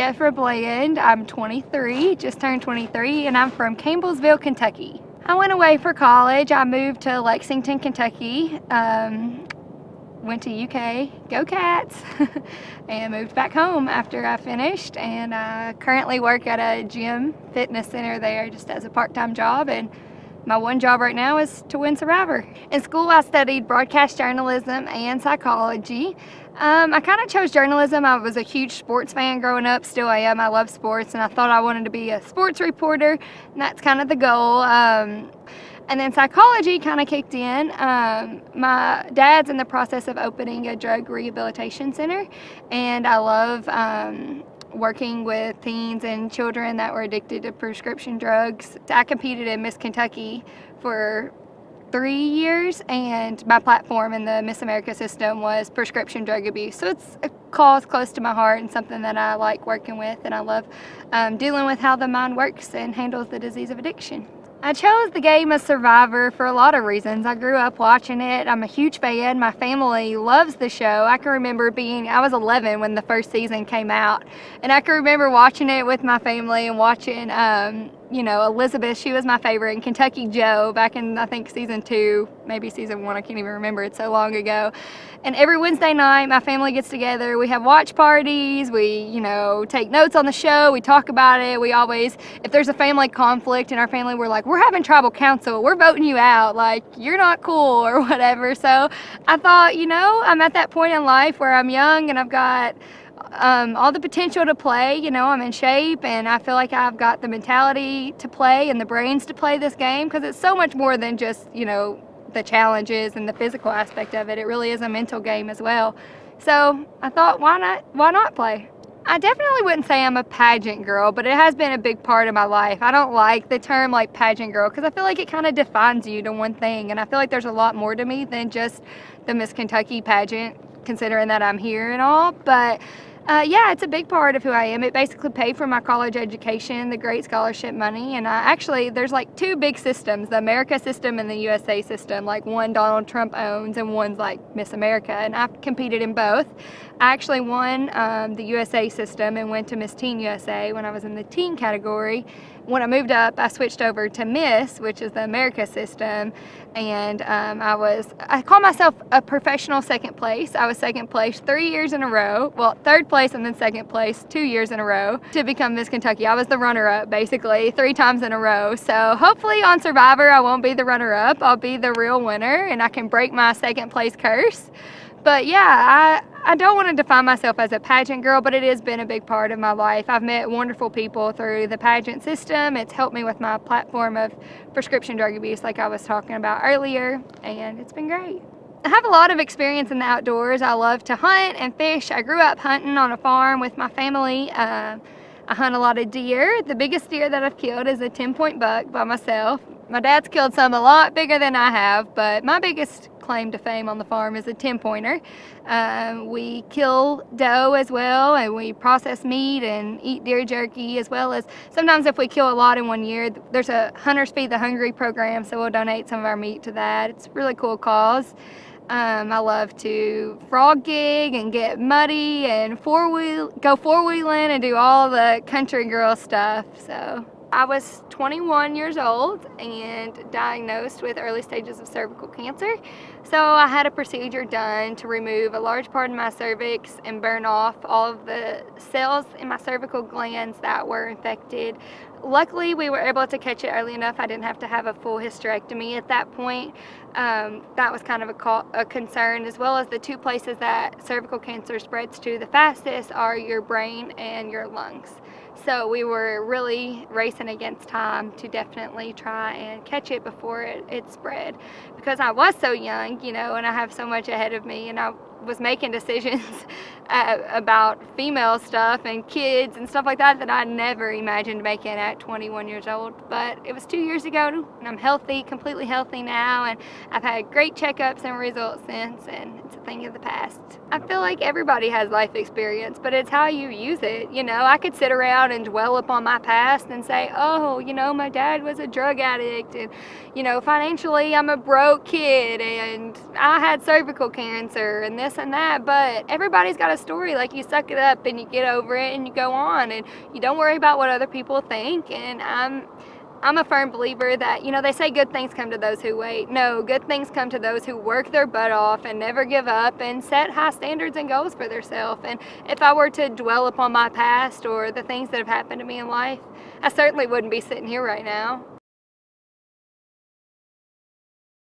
Jefra Bland. I'm 23, just turned 23, and I'm from Campbellsville, Kentucky. I went away for college. I moved to Lexington, Kentucky. Um, went to UK, go Cats, and moved back home after I finished. And I currently work at a gym fitness center there just as a part-time job. And my one job right now is to win Survivor. In school, I studied broadcast journalism and psychology. Um, I kind of chose journalism. I was a huge sports fan growing up, still I am. I love sports, and I thought I wanted to be a sports reporter, and that's kind of the goal. Um, and then psychology kind of kicked in. Um, my dad's in the process of opening a drug rehabilitation center, and I love um, working with teens and children that were addicted to prescription drugs. I competed in Miss Kentucky for three years and my platform in the Miss America system was prescription drug abuse. So it's a cause close to my heart and something that I like working with and I love um, dealing with how the mind works and handles the disease of addiction. I chose the game of Survivor for a lot of reasons. I grew up watching it. I'm a huge fan. My family loves the show. I can remember being, I was 11 when the first season came out. And I can remember watching it with my family and watching um, you know, Elizabeth, she was my favorite, and Kentucky Joe back in, I think, season two, maybe season one, I can't even remember, it's so long ago. And every Wednesday night, my family gets together, we have watch parties, we, you know, take notes on the show, we talk about it, we always, if there's a family conflict in our family, we're like, we're having tribal council, we're voting you out, like, you're not cool, or whatever. So I thought, you know, I'm at that point in life where I'm young and I've got, um, all the potential to play. You know, I'm in shape and I feel like I've got the mentality to play and the brains to play this game because it's so much more than just, you know, the challenges and the physical aspect of it. It really is a mental game as well. So I thought, why not, why not play? I definitely wouldn't say I'm a pageant girl, but it has been a big part of my life. I don't like the term like pageant girl because I feel like it kind of defines you to one thing. And I feel like there's a lot more to me than just the Miss Kentucky pageant, considering that I'm here and all. But uh, yeah, it's a big part of who I am. It basically paid for my college education, the great scholarship money, and I actually, there's like two big systems, the America system and the USA system, like one Donald Trump owns and one's like Miss America, and I've competed in both. I actually won um, the USA system and went to Miss Teen USA when I was in the teen category, when I moved up, I switched over to Miss, which is the America system, and um, I was, I call myself a professional second place. I was second place three years in a row, well, third place and then second place two years in a row to become Miss Kentucky. I was the runner-up, basically, three times in a row. So hopefully on Survivor, I won't be the runner-up. I'll be the real winner, and I can break my second place curse. But yeah, I, I don't want to define myself as a pageant girl, but it has been a big part of my life. I've met wonderful people through the pageant system. It's helped me with my platform of prescription drug abuse like I was talking about earlier, and it's been great. I have a lot of experience in the outdoors. I love to hunt and fish. I grew up hunting on a farm with my family. Uh, I hunt a lot of deer. The biggest deer that I've killed is a 10-point buck by myself. My dad's killed some a lot bigger than I have, but my biggest claim to fame on the farm is a 10 pointer. Um, we kill doe as well and we process meat and eat deer jerky as well as sometimes if we kill a lot in one year there's a Hunters Feed the Hungry program so we'll donate some of our meat to that. It's a really cool cause. Um, I love to frog gig and get muddy and four wheel go four wheeling and do all the country girl stuff. So I was 21 years old and diagnosed with early stages of cervical cancer. So I had a procedure done to remove a large part of my cervix and burn off all of the cells in my cervical glands that were infected. Luckily, we were able to catch it early enough. I didn't have to have a full hysterectomy at that point. Um, that was kind of a, a concern, as well as the two places that cervical cancer spreads to the fastest are your brain and your lungs. So we were really racing against time to definitely try and catch it before it, it spread. Because I was so young, you know, and I have so much ahead of me and I was making decisions uh, about female stuff and kids and stuff like that that I never imagined making at 21 years old. But it was two years ago and I'm healthy, completely healthy now and I've had great checkups and results since and it's a thing of the past. I feel like everybody has life experience, but it's how you use it. You know, I could sit around and dwell upon my past and say, oh, you know, my dad was a drug addict and, you know, financially I'm a broke kid and I had cervical cancer and this this and that, but everybody's got a story. Like you suck it up and you get over it and you go on and you don't worry about what other people think. And I'm I'm a firm believer that, you know, they say good things come to those who wait. No, good things come to those who work their butt off and never give up and set high standards and goals for themselves. And if I were to dwell upon my past or the things that have happened to me in life, I certainly wouldn't be sitting here right now.